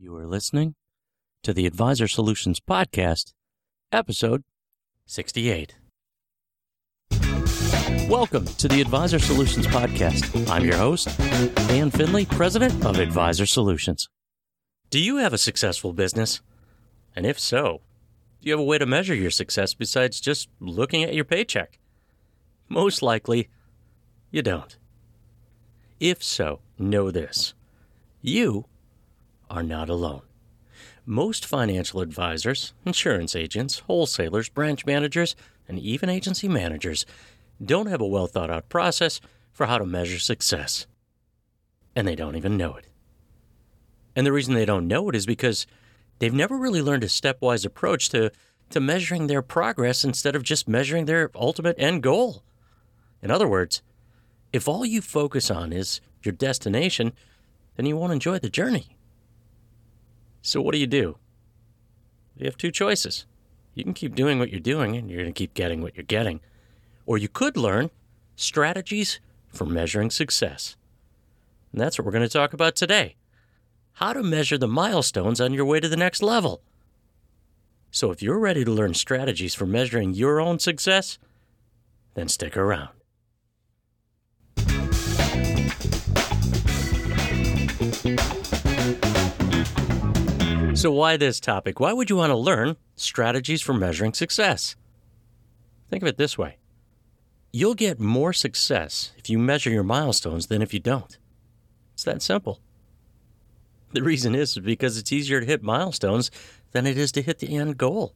You are listening to the Advisor Solutions Podcast, episode 68. Welcome to the Advisor Solutions Podcast. I'm your host, Dan Finley, President of Advisor Solutions. Do you have a successful business? And if so, do you have a way to measure your success besides just looking at your paycheck? Most likely, you don't. If so, know this you are not alone. Most financial advisors, insurance agents, wholesalers, branch managers, and even agency managers don't have a well thought out process for how to measure success. And they don't even know it. And the reason they don't know it is because they've never really learned a stepwise approach to, to measuring their progress instead of just measuring their ultimate end goal. In other words, if all you focus on is your destination, then you won't enjoy the journey. So, what do you do? You have two choices. You can keep doing what you're doing and you're going to keep getting what you're getting. Or you could learn strategies for measuring success. And that's what we're going to talk about today how to measure the milestones on your way to the next level. So, if you're ready to learn strategies for measuring your own success, then stick around. So, why this topic? Why would you want to learn strategies for measuring success? Think of it this way you'll get more success if you measure your milestones than if you don't. It's that simple. The reason is because it's easier to hit milestones than it is to hit the end goal.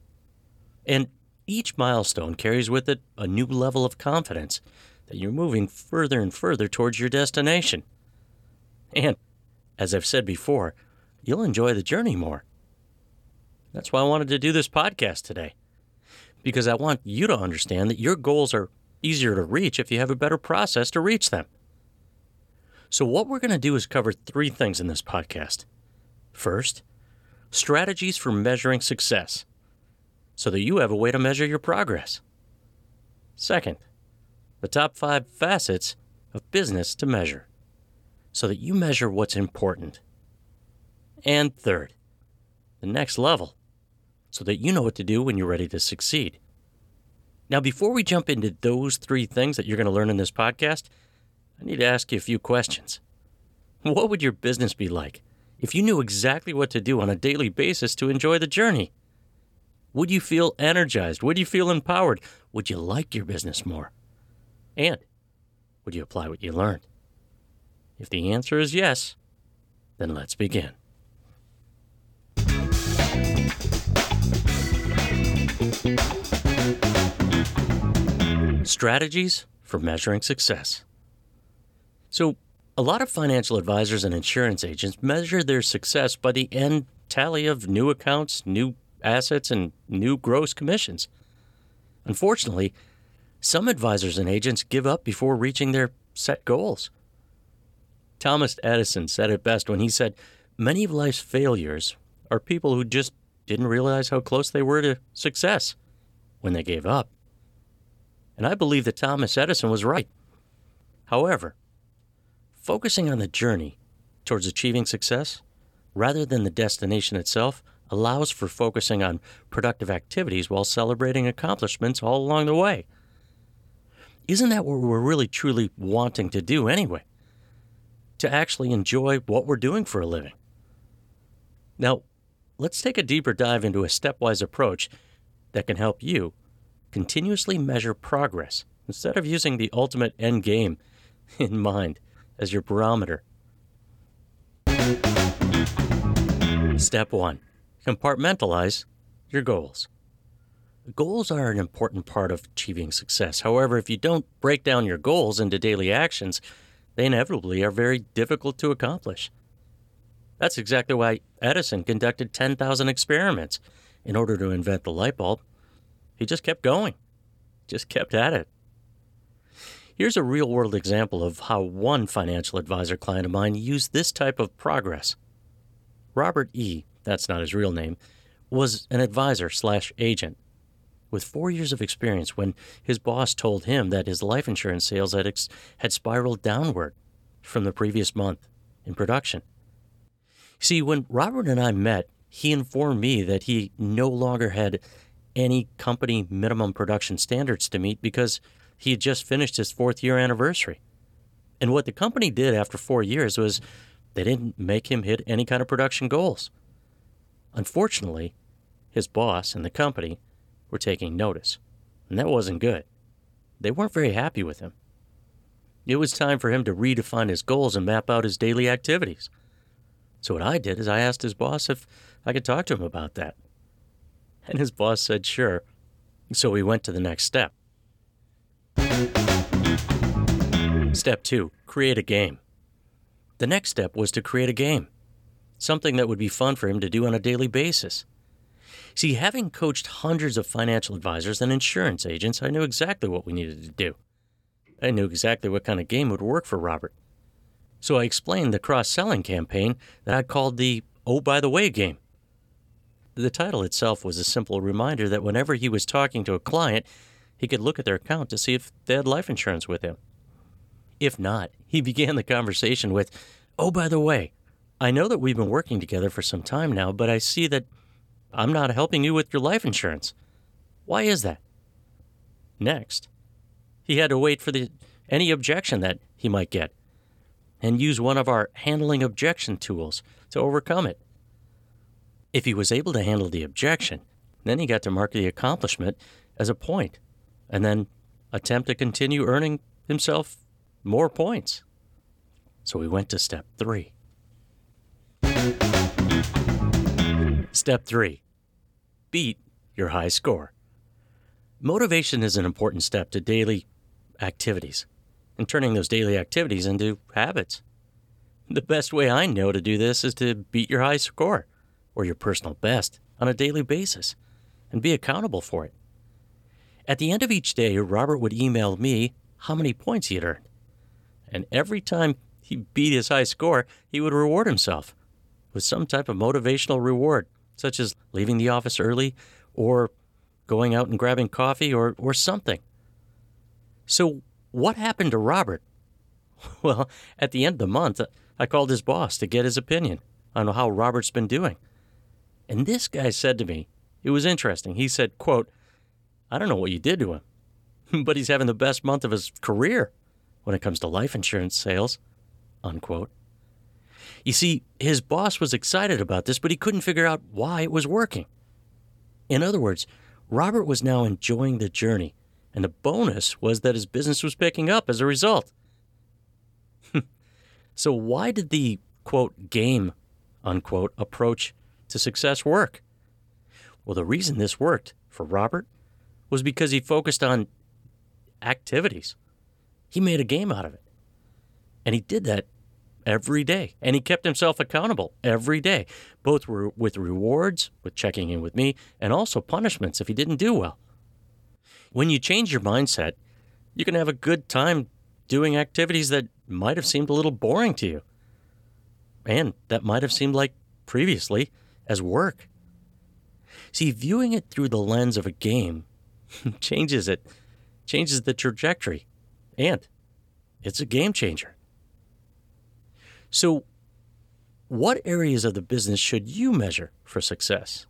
And each milestone carries with it a new level of confidence that you're moving further and further towards your destination. And, as I've said before, you'll enjoy the journey more. That's why I wanted to do this podcast today. Because I want you to understand that your goals are easier to reach if you have a better process to reach them. So, what we're going to do is cover three things in this podcast. First, strategies for measuring success so that you have a way to measure your progress. Second, the top five facets of business to measure so that you measure what's important. And third, the next level so that you know what to do when you're ready to succeed. Now, before we jump into those three things that you're going to learn in this podcast, I need to ask you a few questions. What would your business be like if you knew exactly what to do on a daily basis to enjoy the journey? Would you feel energized? Would you feel empowered? Would you like your business more? And would you apply what you learned? If the answer is yes, then let's begin. Strategies for measuring success. So, a lot of financial advisors and insurance agents measure their success by the end tally of new accounts, new assets, and new gross commissions. Unfortunately, some advisors and agents give up before reaching their set goals. Thomas Edison said it best when he said, Many of life's failures are people who just didn't realize how close they were to success when they gave up. And I believe that Thomas Edison was right. However, focusing on the journey towards achieving success rather than the destination itself allows for focusing on productive activities while celebrating accomplishments all along the way. Isn't that what we're really truly wanting to do anyway? To actually enjoy what we're doing for a living. Now, let's take a deeper dive into a stepwise approach that can help you continuously measure progress instead of using the ultimate end game in mind as your barometer. Step 1 Compartmentalize your goals. Goals are an important part of achieving success. However, if you don't break down your goals into daily actions, they inevitably are very difficult to accomplish. That's exactly why Edison conducted 10,000 experiments in order to invent the light bulb. He just kept going, just kept at it. Here's a real world example of how one financial advisor client of mine used this type of progress. Robert E., that's not his real name, was an advisor slash agent with four years of experience when his boss told him that his life insurance sales had, had spiraled downward from the previous month in production. See, when Robert and I met, he informed me that he no longer had any company minimum production standards to meet because he had just finished his fourth year anniversary. And what the company did after four years was they didn't make him hit any kind of production goals. Unfortunately, his boss and the company were taking notice, and that wasn't good. They weren't very happy with him. It was time for him to redefine his goals and map out his daily activities. So, what I did is I asked his boss if I could talk to him about that. And his boss said sure. So, we went to the next step. Step two create a game. The next step was to create a game, something that would be fun for him to do on a daily basis. See, having coached hundreds of financial advisors and insurance agents, I knew exactly what we needed to do. I knew exactly what kind of game would work for Robert. So I explained the cross selling campaign that I called the Oh, by the way game. The title itself was a simple reminder that whenever he was talking to a client, he could look at their account to see if they had life insurance with him. If not, he began the conversation with, Oh, by the way, I know that we've been working together for some time now, but I see that I'm not helping you with your life insurance. Why is that? Next, he had to wait for the, any objection that he might get and use one of our handling objection tools to overcome it. If he was able to handle the objection, then he got to mark the accomplishment as a point and then attempt to continue earning himself more points. So we went to step three. Step three beat your high score. Motivation is an important step to daily activities and turning those daily activities into habits. The best way I know to do this is to beat your high score or your personal best on a daily basis and be accountable for it. At the end of each day, Robert would email me how many points he had earned. And every time he beat his high score, he would reward himself with some type of motivational reward such as leaving the office early or going out and grabbing coffee or, or something. So, what happened to Robert? Well, at the end of the month, I called his boss to get his opinion on how Robert's been doing. And this guy said to me, it was interesting. He said, quote, I don't know what you did to him, but he's having the best month of his career when it comes to life insurance sales, unquote. You see, his boss was excited about this, but he couldn't figure out why it was working. In other words, Robert was now enjoying the journey, and the bonus was that his business was picking up as a result. so, why did the quote game unquote approach to success work? Well, the reason this worked for Robert was because he focused on activities. He made a game out of it. And he did that every day. And he kept himself accountable every day, both with rewards, with checking in with me, and also punishments if he didn't do well. When you change your mindset, you can have a good time doing activities that might have seemed a little boring to you, and that might have seemed like previously as work. See, viewing it through the lens of a game changes it, changes the trajectory, and it's a game changer. So, what areas of the business should you measure for success?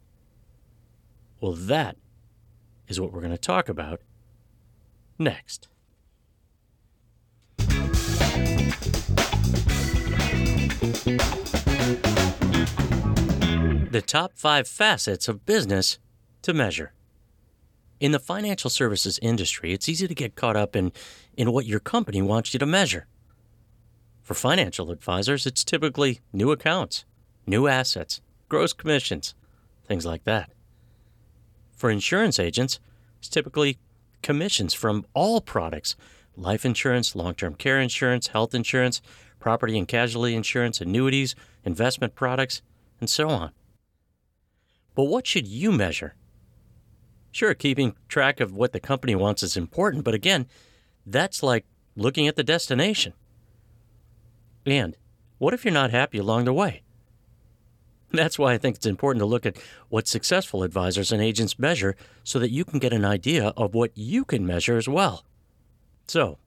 Well, that is what we're going to talk about next. The top five facets of business to measure. In the financial services industry, it's easy to get caught up in, in what your company wants you to measure. For financial advisors, it's typically new accounts, new assets, gross commissions, things like that. For insurance agents, it's typically commissions from all products life insurance, long term care insurance, health insurance, property and casualty insurance, annuities, investment products, and so on. But what should you measure? Sure, keeping track of what the company wants is important, but again, that's like looking at the destination. And what if you're not happy along the way? That's why I think it's important to look at what successful advisors and agents measure so that you can get an idea of what you can measure as well. So,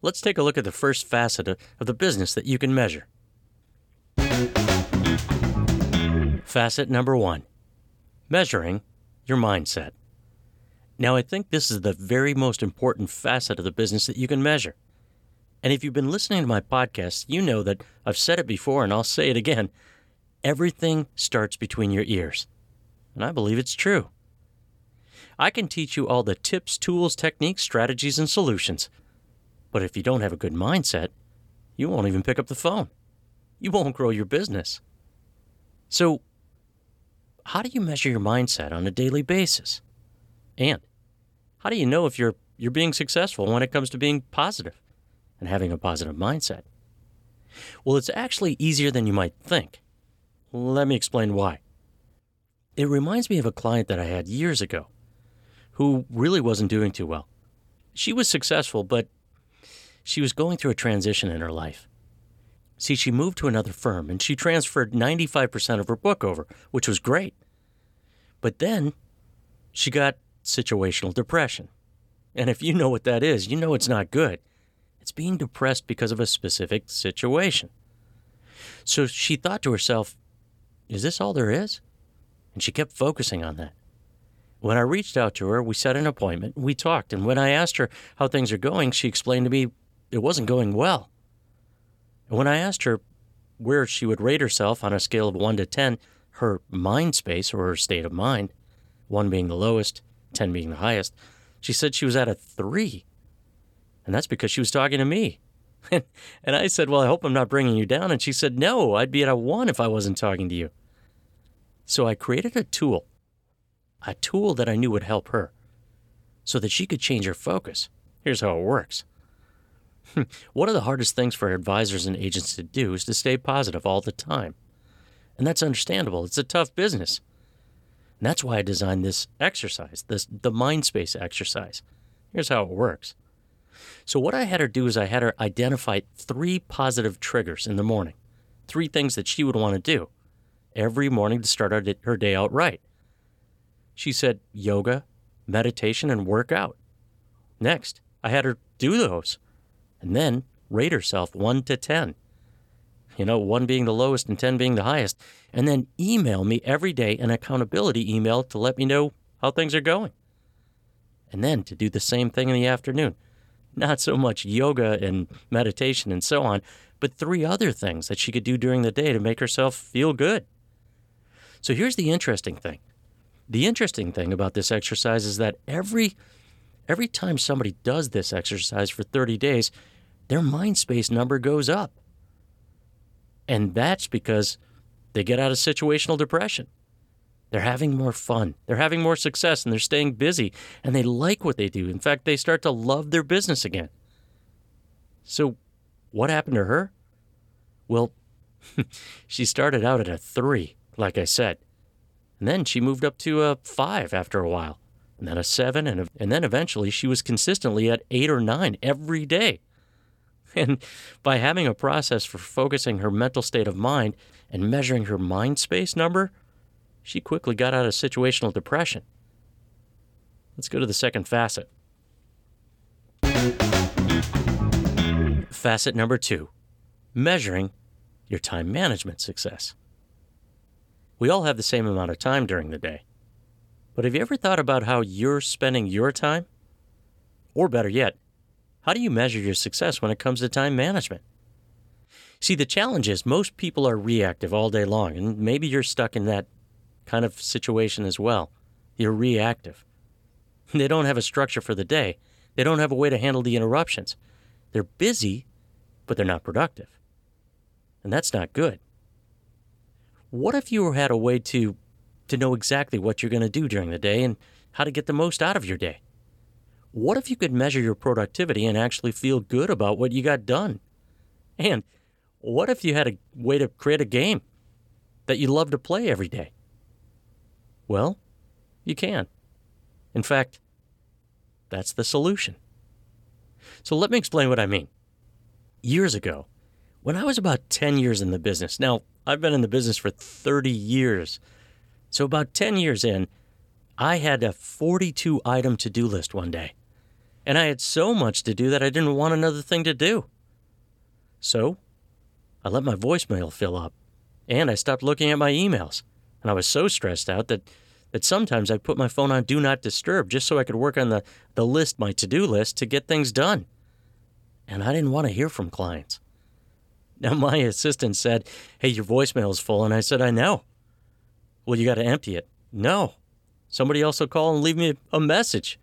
let's take a look at the first facet of the business that you can measure. Facet number one measuring your mindset. Now, I think this is the very most important facet of the business that you can measure. And if you've been listening to my podcast, you know that I've said it before and I'll say it again. Everything starts between your ears. And I believe it's true. I can teach you all the tips, tools, techniques, strategies, and solutions. But if you don't have a good mindset, you won't even pick up the phone. You won't grow your business. So, how do you measure your mindset on a daily basis? And how do you know if you're you're being successful when it comes to being positive and having a positive mindset? Well, it's actually easier than you might think. Let me explain why. It reminds me of a client that I had years ago who really wasn't doing too well. She was successful, but she was going through a transition in her life. See, she moved to another firm and she transferred 95% of her book over, which was great. But then she got situational depression. And if you know what that is, you know it's not good. It's being depressed because of a specific situation. So she thought to herself, is this all there is? And she kept focusing on that. When I reached out to her, we set an appointment, we talked, and when I asked her how things are going, she explained to me it wasn't going well. And when I asked her where she would rate herself on a scale of 1 to 10, her mind space or her state of mind, 1 being the lowest, 10 being the highest, she said she was at a 3. And that's because she was talking to me. and I said, Well, I hope I'm not bringing you down. And she said, No, I'd be at a 1 if I wasn't talking to you. So I created a tool, a tool that I knew would help her so that she could change her focus. Here's how it works One of the hardest things for advisors and agents to do is to stay positive all the time. And that's understandable. It's a tough business. And that's why I designed this exercise, this the mind space exercise. Here's how it works. So what I had her do is I had her identify three positive triggers in the morning. Three things that she would want to do every morning to start her day out right. She said yoga, meditation, and workout. Next, I had her do those and then rate herself 1 to 10. You know, 1 being the lowest and 10 being the highest. And then email me every day an accountability email to let me know how things are going. And then to do the same thing in the afternoon. Not so much yoga and meditation and so on, but three other things that she could do during the day to make herself feel good. So here's the interesting thing. The interesting thing about this exercise is that every every time somebody does this exercise for 30 days, their mind space number goes up. And that's because they get out of situational depression. They're having more fun, they're having more success, and they're staying busy, and they like what they do. In fact, they start to love their business again. So, what happened to her? Well, she started out at a three, like I said. And then she moved up to a five after a while, and then a seven, and, a, and then eventually she was consistently at eight or nine every day. And by having a process for focusing her mental state of mind and measuring her mind space number, she quickly got out of situational depression. Let's go to the second facet. Facet number two measuring your time management success. We all have the same amount of time during the day. But have you ever thought about how you're spending your time? Or better yet, how do you measure your success when it comes to time management? See, the challenge is most people are reactive all day long, and maybe you're stuck in that kind of situation as well. You're reactive. They don't have a structure for the day, they don't have a way to handle the interruptions. They're busy, but they're not productive. And that's not good. What if you had a way to, to know exactly what you're going to do during the day and how to get the most out of your day? What if you could measure your productivity and actually feel good about what you got done? And what if you had a way to create a game that you love to play every day? Well, you can. In fact, that's the solution. So let me explain what I mean. Years ago, when I was about 10 years in the business, now I've been in the business for 30 years. So about 10 years in, I had a 42 item to do list one day. And I had so much to do that I didn't want another thing to do. So, I let my voicemail fill up, and I stopped looking at my emails. And I was so stressed out that, that sometimes I put my phone on Do Not Disturb just so I could work on the, the list, my to do list, to get things done. And I didn't want to hear from clients. Now, my assistant said, Hey, your voicemail is full. And I said, I know. Well, you got to empty it. No. Somebody else will call and leave me a message.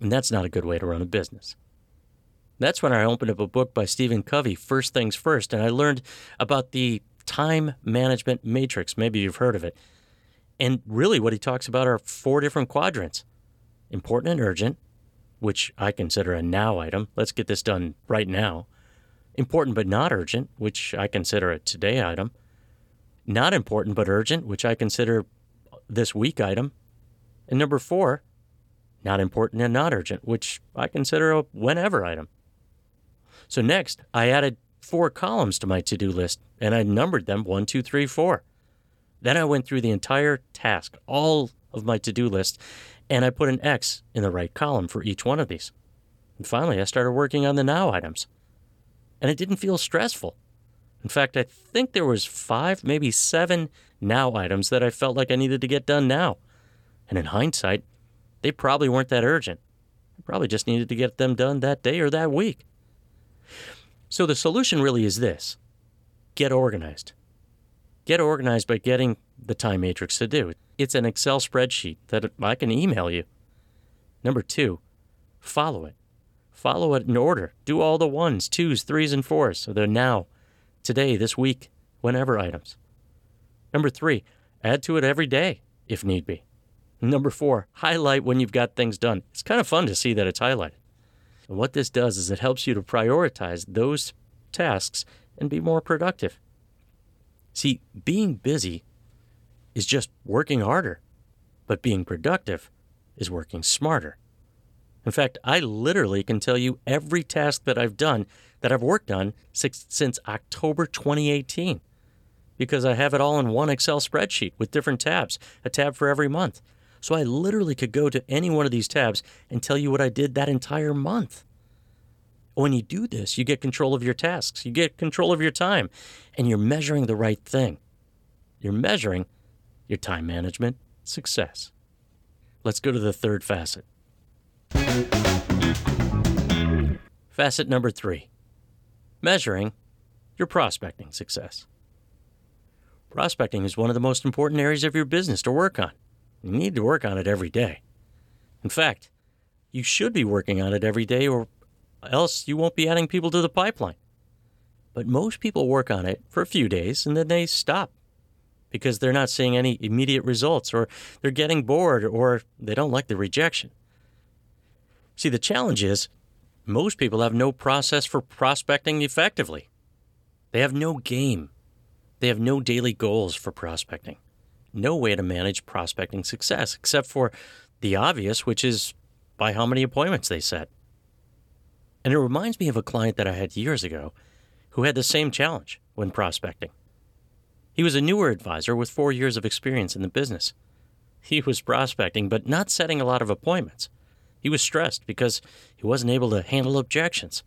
And that's not a good way to run a business. That's when I opened up a book by Stephen Covey, First Things First, and I learned about the time management matrix. Maybe you've heard of it. And really, what he talks about are four different quadrants important and urgent, which I consider a now item. Let's get this done right now. Important but not urgent, which I consider a today item. Not important but urgent, which I consider this week item. And number four, not important and not urgent, which I consider a whenever item. So next, I added four columns to my to do list and I numbered them one, two, three, four. Then I went through the entire task, all of my to do list, and I put an X in the right column for each one of these. And finally, I started working on the now items. And it didn't feel stressful. In fact, I think there was five, maybe seven now items that I felt like I needed to get done now. And in hindsight, they probably weren't that urgent. I probably just needed to get them done that day or that week. So the solution really is this get organized. Get organized by getting the time matrix to do. It's an Excel spreadsheet that I can email you. Number two, follow it. Follow it in order. Do all the ones, twos, threes, and fours. So they're now, today, this week, whenever items. Number three, add to it every day if need be. Number four, highlight when you've got things done. It's kind of fun to see that it's highlighted. And what this does is it helps you to prioritize those tasks and be more productive. See, being busy is just working harder, but being productive is working smarter. In fact, I literally can tell you every task that I've done that I've worked on since, October 2018 because I have it all in one Excel spreadsheet with different tabs, a tab for every month. So I literally could go to any one of these tabs and tell you what I did that entire month. When you do this, you get control of your tasks, you get control of your time, and you're measuring the right thing. You're measuring your time management success. Let's go to the third facet. Facet number three measuring your prospecting success. Prospecting is one of the most important areas of your business to work on. You need to work on it every day. In fact, you should be working on it every day, or else you won't be adding people to the pipeline. But most people work on it for a few days and then they stop because they're not seeing any immediate results, or they're getting bored, or they don't like the rejection. See, the challenge is most people have no process for prospecting effectively. They have no game. They have no daily goals for prospecting. No way to manage prospecting success, except for the obvious, which is by how many appointments they set. And it reminds me of a client that I had years ago who had the same challenge when prospecting. He was a newer advisor with four years of experience in the business. He was prospecting, but not setting a lot of appointments. He was stressed because he wasn't able to handle objections.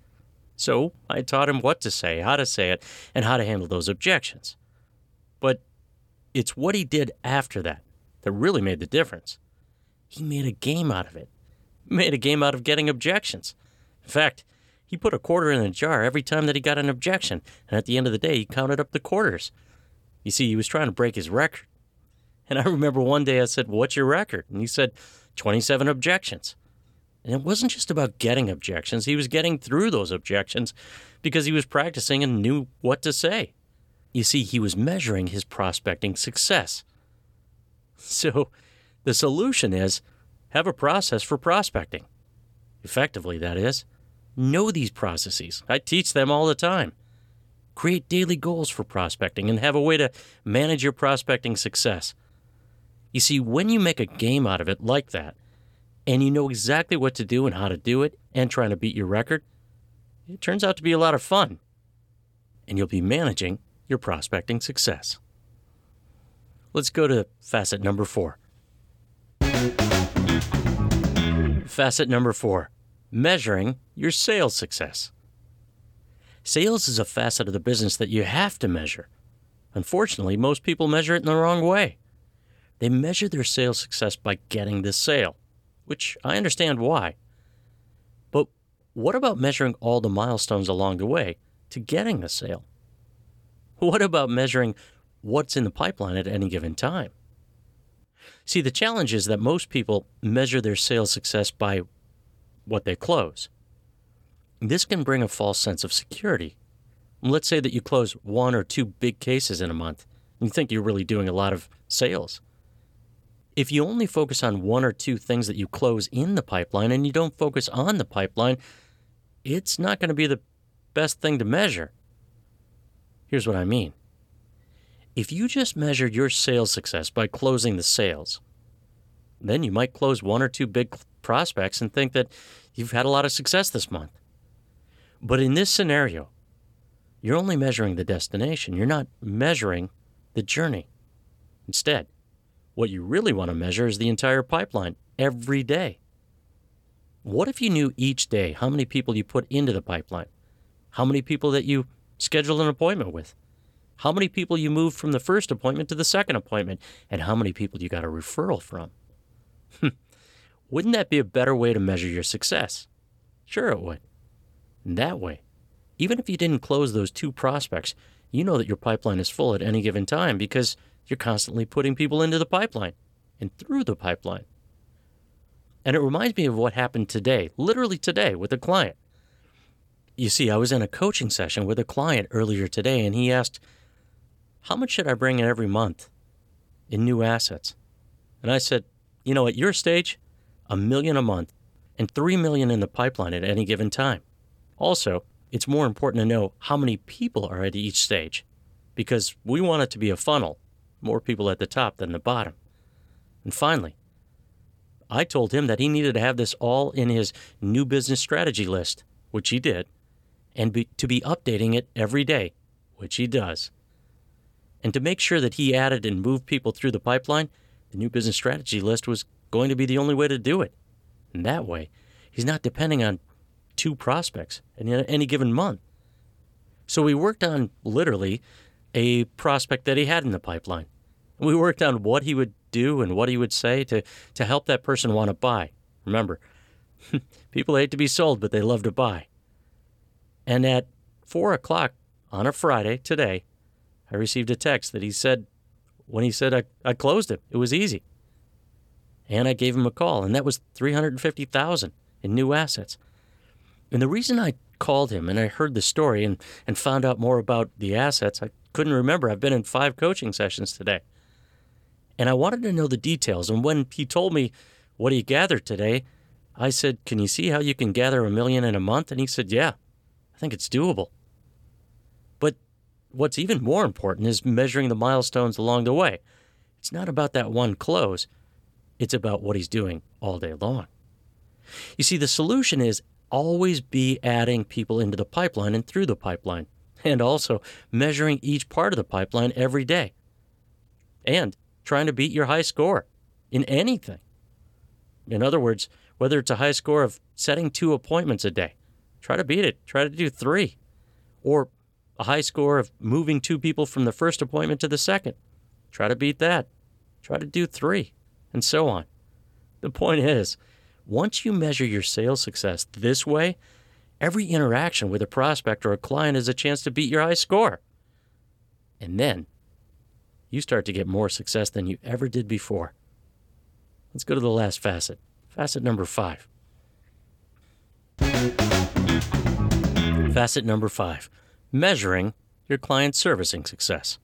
So I taught him what to say, how to say it, and how to handle those objections. But it's what he did after that that really made the difference. He made a game out of it, made a game out of getting objections. In fact, he put a quarter in a jar every time that he got an objection, and at the end of the day, he counted up the quarters. You see, he was trying to break his record. And I remember one day I said, What's your record? And he said, 27 objections. And it wasn't just about getting objections, he was getting through those objections because he was practicing and knew what to say. You see, he was measuring his prospecting success. So the solution is have a process for prospecting. Effectively, that is. Know these processes. I teach them all the time. Create daily goals for prospecting and have a way to manage your prospecting success. You see, when you make a game out of it like that, and you know exactly what to do and how to do it, and trying to beat your record, it turns out to be a lot of fun. And you'll be managing your prospecting success. Let's go to facet number four. Facet number four measuring your sales success. Sales is a facet of the business that you have to measure. Unfortunately, most people measure it in the wrong way. they measure their sales success by getting the sale, which I understand why. But what about measuring all the milestones along the way to getting the sale? What about measuring what's in the pipeline at any given time? See, the challenge is that most people measure their sales success by what they close. This can bring a false sense of security. Let's say that you close one or two big cases in a month. And you think you're really doing a lot of sales. If you only focus on one or two things that you close in the pipeline and you don't focus on the pipeline, it's not going to be the best thing to measure. Here's what I mean. If you just measured your sales success by closing the sales, then you might close one or two big prospects and think that you've had a lot of success this month. But in this scenario, you're only measuring the destination. You're not measuring the journey. Instead, what you really want to measure is the entire pipeline every day. What if you knew each day how many people you put into the pipeline? How many people that you scheduled an appointment with? How many people you moved from the first appointment to the second appointment? And how many people you got a referral from? Hmm. Wouldn't that be a better way to measure your success? Sure, it would. And that way, even if you didn't close those two prospects, you know that your pipeline is full at any given time because you're constantly putting people into the pipeline and through the pipeline. And it reminds me of what happened today, literally today, with a client. You see, I was in a coaching session with a client earlier today, and he asked, How much should I bring in every month in new assets? And I said, You know, at your stage, a million a month and three million in the pipeline at any given time. Also, it's more important to know how many people are at each stage because we want it to be a funnel more people at the top than the bottom. And finally, I told him that he needed to have this all in his new business strategy list, which he did, and be, to be updating it every day, which he does. And to make sure that he added and moved people through the pipeline, the new business strategy list was going to be the only way to do it. And that way, he's not depending on two prospects in any given month. So we worked on literally a prospect that he had in the pipeline. We worked on what he would do and what he would say to, to help that person want to buy. Remember, people hate to be sold, but they love to buy. And at four o'clock on a Friday today, I received a text that he said, when he said I, I closed it, it was easy. And I gave him a call, and that was 350000 in new assets. And the reason I called him and I heard the story and, and found out more about the assets, I couldn't remember. I've been in five coaching sessions today. And I wanted to know the details. And when he told me what he gathered today, I said, Can you see how you can gather a million in a month? And he said, Yeah, I think it's doable. But what's even more important is measuring the milestones along the way. It's not about that one close, it's about what he's doing all day long. You see, the solution is always be adding people into the pipeline and through the pipeline and also measuring each part of the pipeline every day and trying to beat your high score in anything. In other words, whether it's a high score of setting two appointments a day, try to beat it, try to do three, or a high score of moving two people from the first appointment to the second, try to beat that, try to do three, and so on. The point is, once you measure your sales success this way, Every interaction with a prospect or a client is a chance to beat your high score. And then you start to get more success than you ever did before. Let's go to the last facet. Facet number five. Facet number five measuring your client servicing success.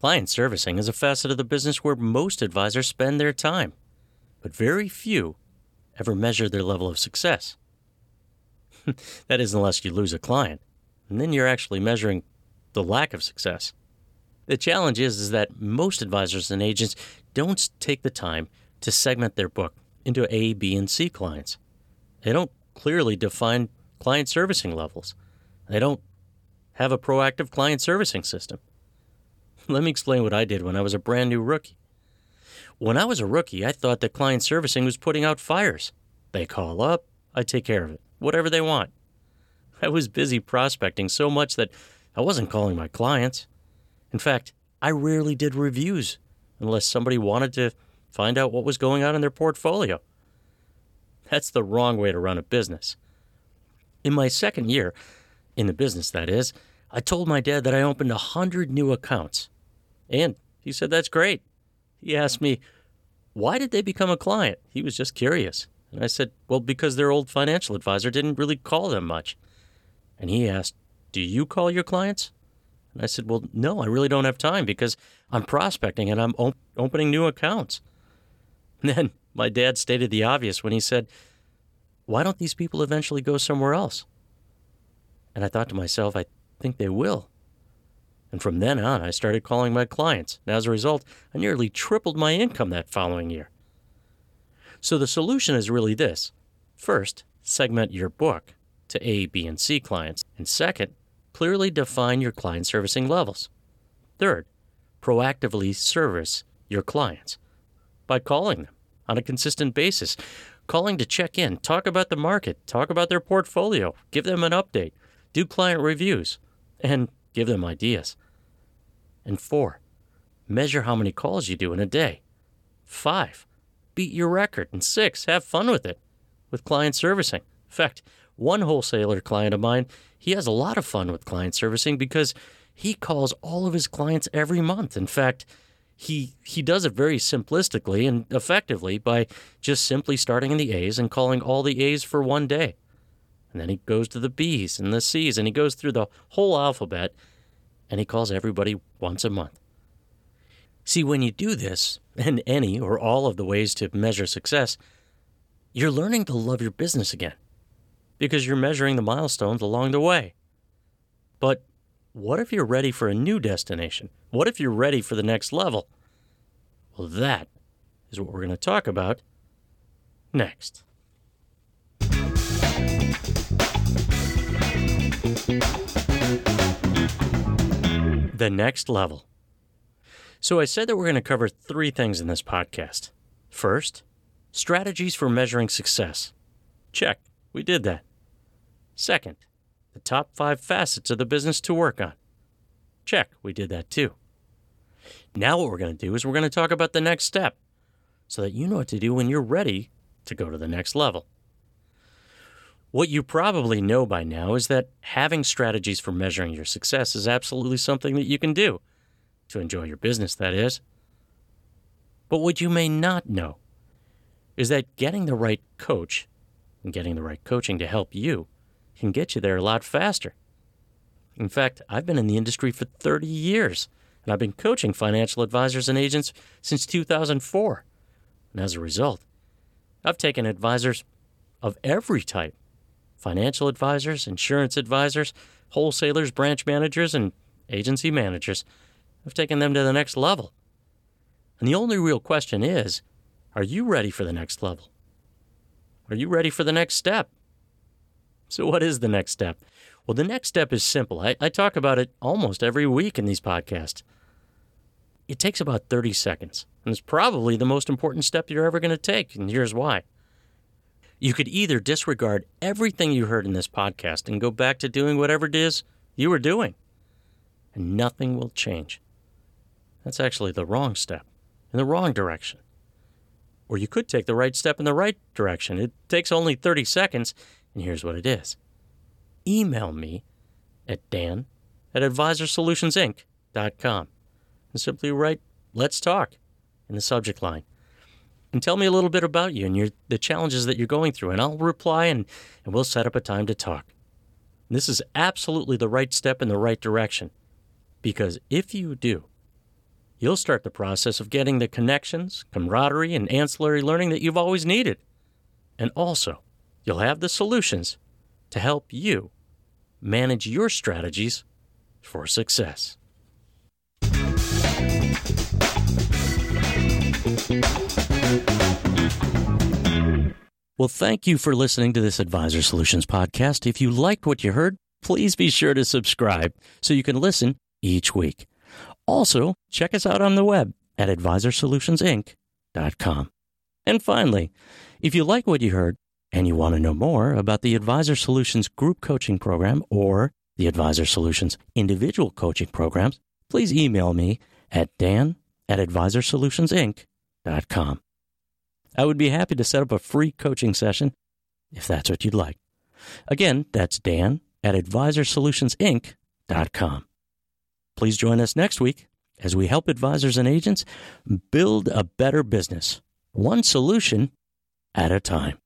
Client servicing is a facet of the business where most advisors spend their time, but very few ever measure their level of success. that is, unless you lose a client. And then you're actually measuring the lack of success. The challenge is, is that most advisors and agents don't take the time to segment their book into A, B, and C clients. They don't clearly define client servicing levels. They don't have a proactive client servicing system. Let me explain what I did when I was a brand new rookie. When I was a rookie, I thought that client servicing was putting out fires. They call up, I take care of it whatever they want. I was busy prospecting so much that I wasn't calling my clients. In fact, I rarely did reviews unless somebody wanted to find out what was going on in their portfolio. That's the wrong way to run a business. In my second year, in the business that is, I told my dad that I opened a hundred new accounts. And he said, That's great. He asked me, Why did they become a client? He was just curious. And I said, Well, because their old financial advisor didn't really call them much. And he asked, Do you call your clients? And I said, Well, no, I really don't have time because I'm prospecting and I'm op- opening new accounts. And then my dad stated the obvious when he said, Why don't these people eventually go somewhere else? And I thought to myself, I think they will. And from then on, I started calling my clients. And as a result, I nearly tripled my income that following year. So the solution is really this first, segment your book to A, B, and C clients. And second, clearly define your client servicing levels. Third, proactively service your clients by calling them on a consistent basis, calling to check in, talk about the market, talk about their portfolio, give them an update, do client reviews, and give them ideas. And four, measure how many calls you do in a day. Five, beat your record. And six, have fun with it with client servicing. In fact, one wholesaler client of mine, he has a lot of fun with client servicing because he calls all of his clients every month. In fact, he he does it very simplistically and effectively by just simply starting in the A's and calling all the A's for one day. And then he goes to the B's and the C's and he goes through the whole alphabet and he calls everybody once a month. See, when you do this, and any or all of the ways to measure success, you're learning to love your business again because you're measuring the milestones along the way. But what if you're ready for a new destination? What if you're ready for the next level? Well, that is what we're going to talk about next. The next level. So, I said that we're going to cover three things in this podcast. First, strategies for measuring success. Check, we did that. Second, the top five facets of the business to work on. Check, we did that too. Now, what we're going to do is we're going to talk about the next step so that you know what to do when you're ready to go to the next level. What you probably know by now is that having strategies for measuring your success is absolutely something that you can do to enjoy your business, that is. But what you may not know is that getting the right coach and getting the right coaching to help you can get you there a lot faster. In fact, I've been in the industry for 30 years, and I've been coaching financial advisors and agents since 2004. And as a result, I've taken advisors of every type financial advisors, insurance advisors, wholesalers, branch managers, and agency managers. I've taken them to the next level. And the only real question is are you ready for the next level? Are you ready for the next step? So, what is the next step? Well, the next step is simple. I, I talk about it almost every week in these podcasts. It takes about 30 seconds, and it's probably the most important step you're ever going to take, and here's why. You could either disregard everything you heard in this podcast and go back to doing whatever it is you were doing, and nothing will change. That's actually the wrong step, in the wrong direction. Or you could take the right step in the right direction. It takes only 30 seconds, and here's what it is email me at dan at advisorsolutionsinc.com and simply write, Let's talk in the subject line. And tell me a little bit about you and your, the challenges that you're going through, and I'll reply and, and we'll set up a time to talk. And this is absolutely the right step in the right direction because if you do, you'll start the process of getting the connections, camaraderie, and ancillary learning that you've always needed. And also, you'll have the solutions to help you manage your strategies for success. Well, thank you for listening to this Advisor Solutions podcast. If you liked what you heard, please be sure to subscribe so you can listen each week. Also, check us out on the web at advisorsolutionsinc.com. And finally, if you like what you heard and you want to know more about the Advisor Solutions group coaching program or the Advisor Solutions individual coaching programs, please email me at dan at advisorsolutionsinc.com. I would be happy to set up a free coaching session if that's what you'd like. Again, that's Dan at advisorsolutionsinc.com. Please join us next week as we help advisors and agents build a better business, one solution at a time.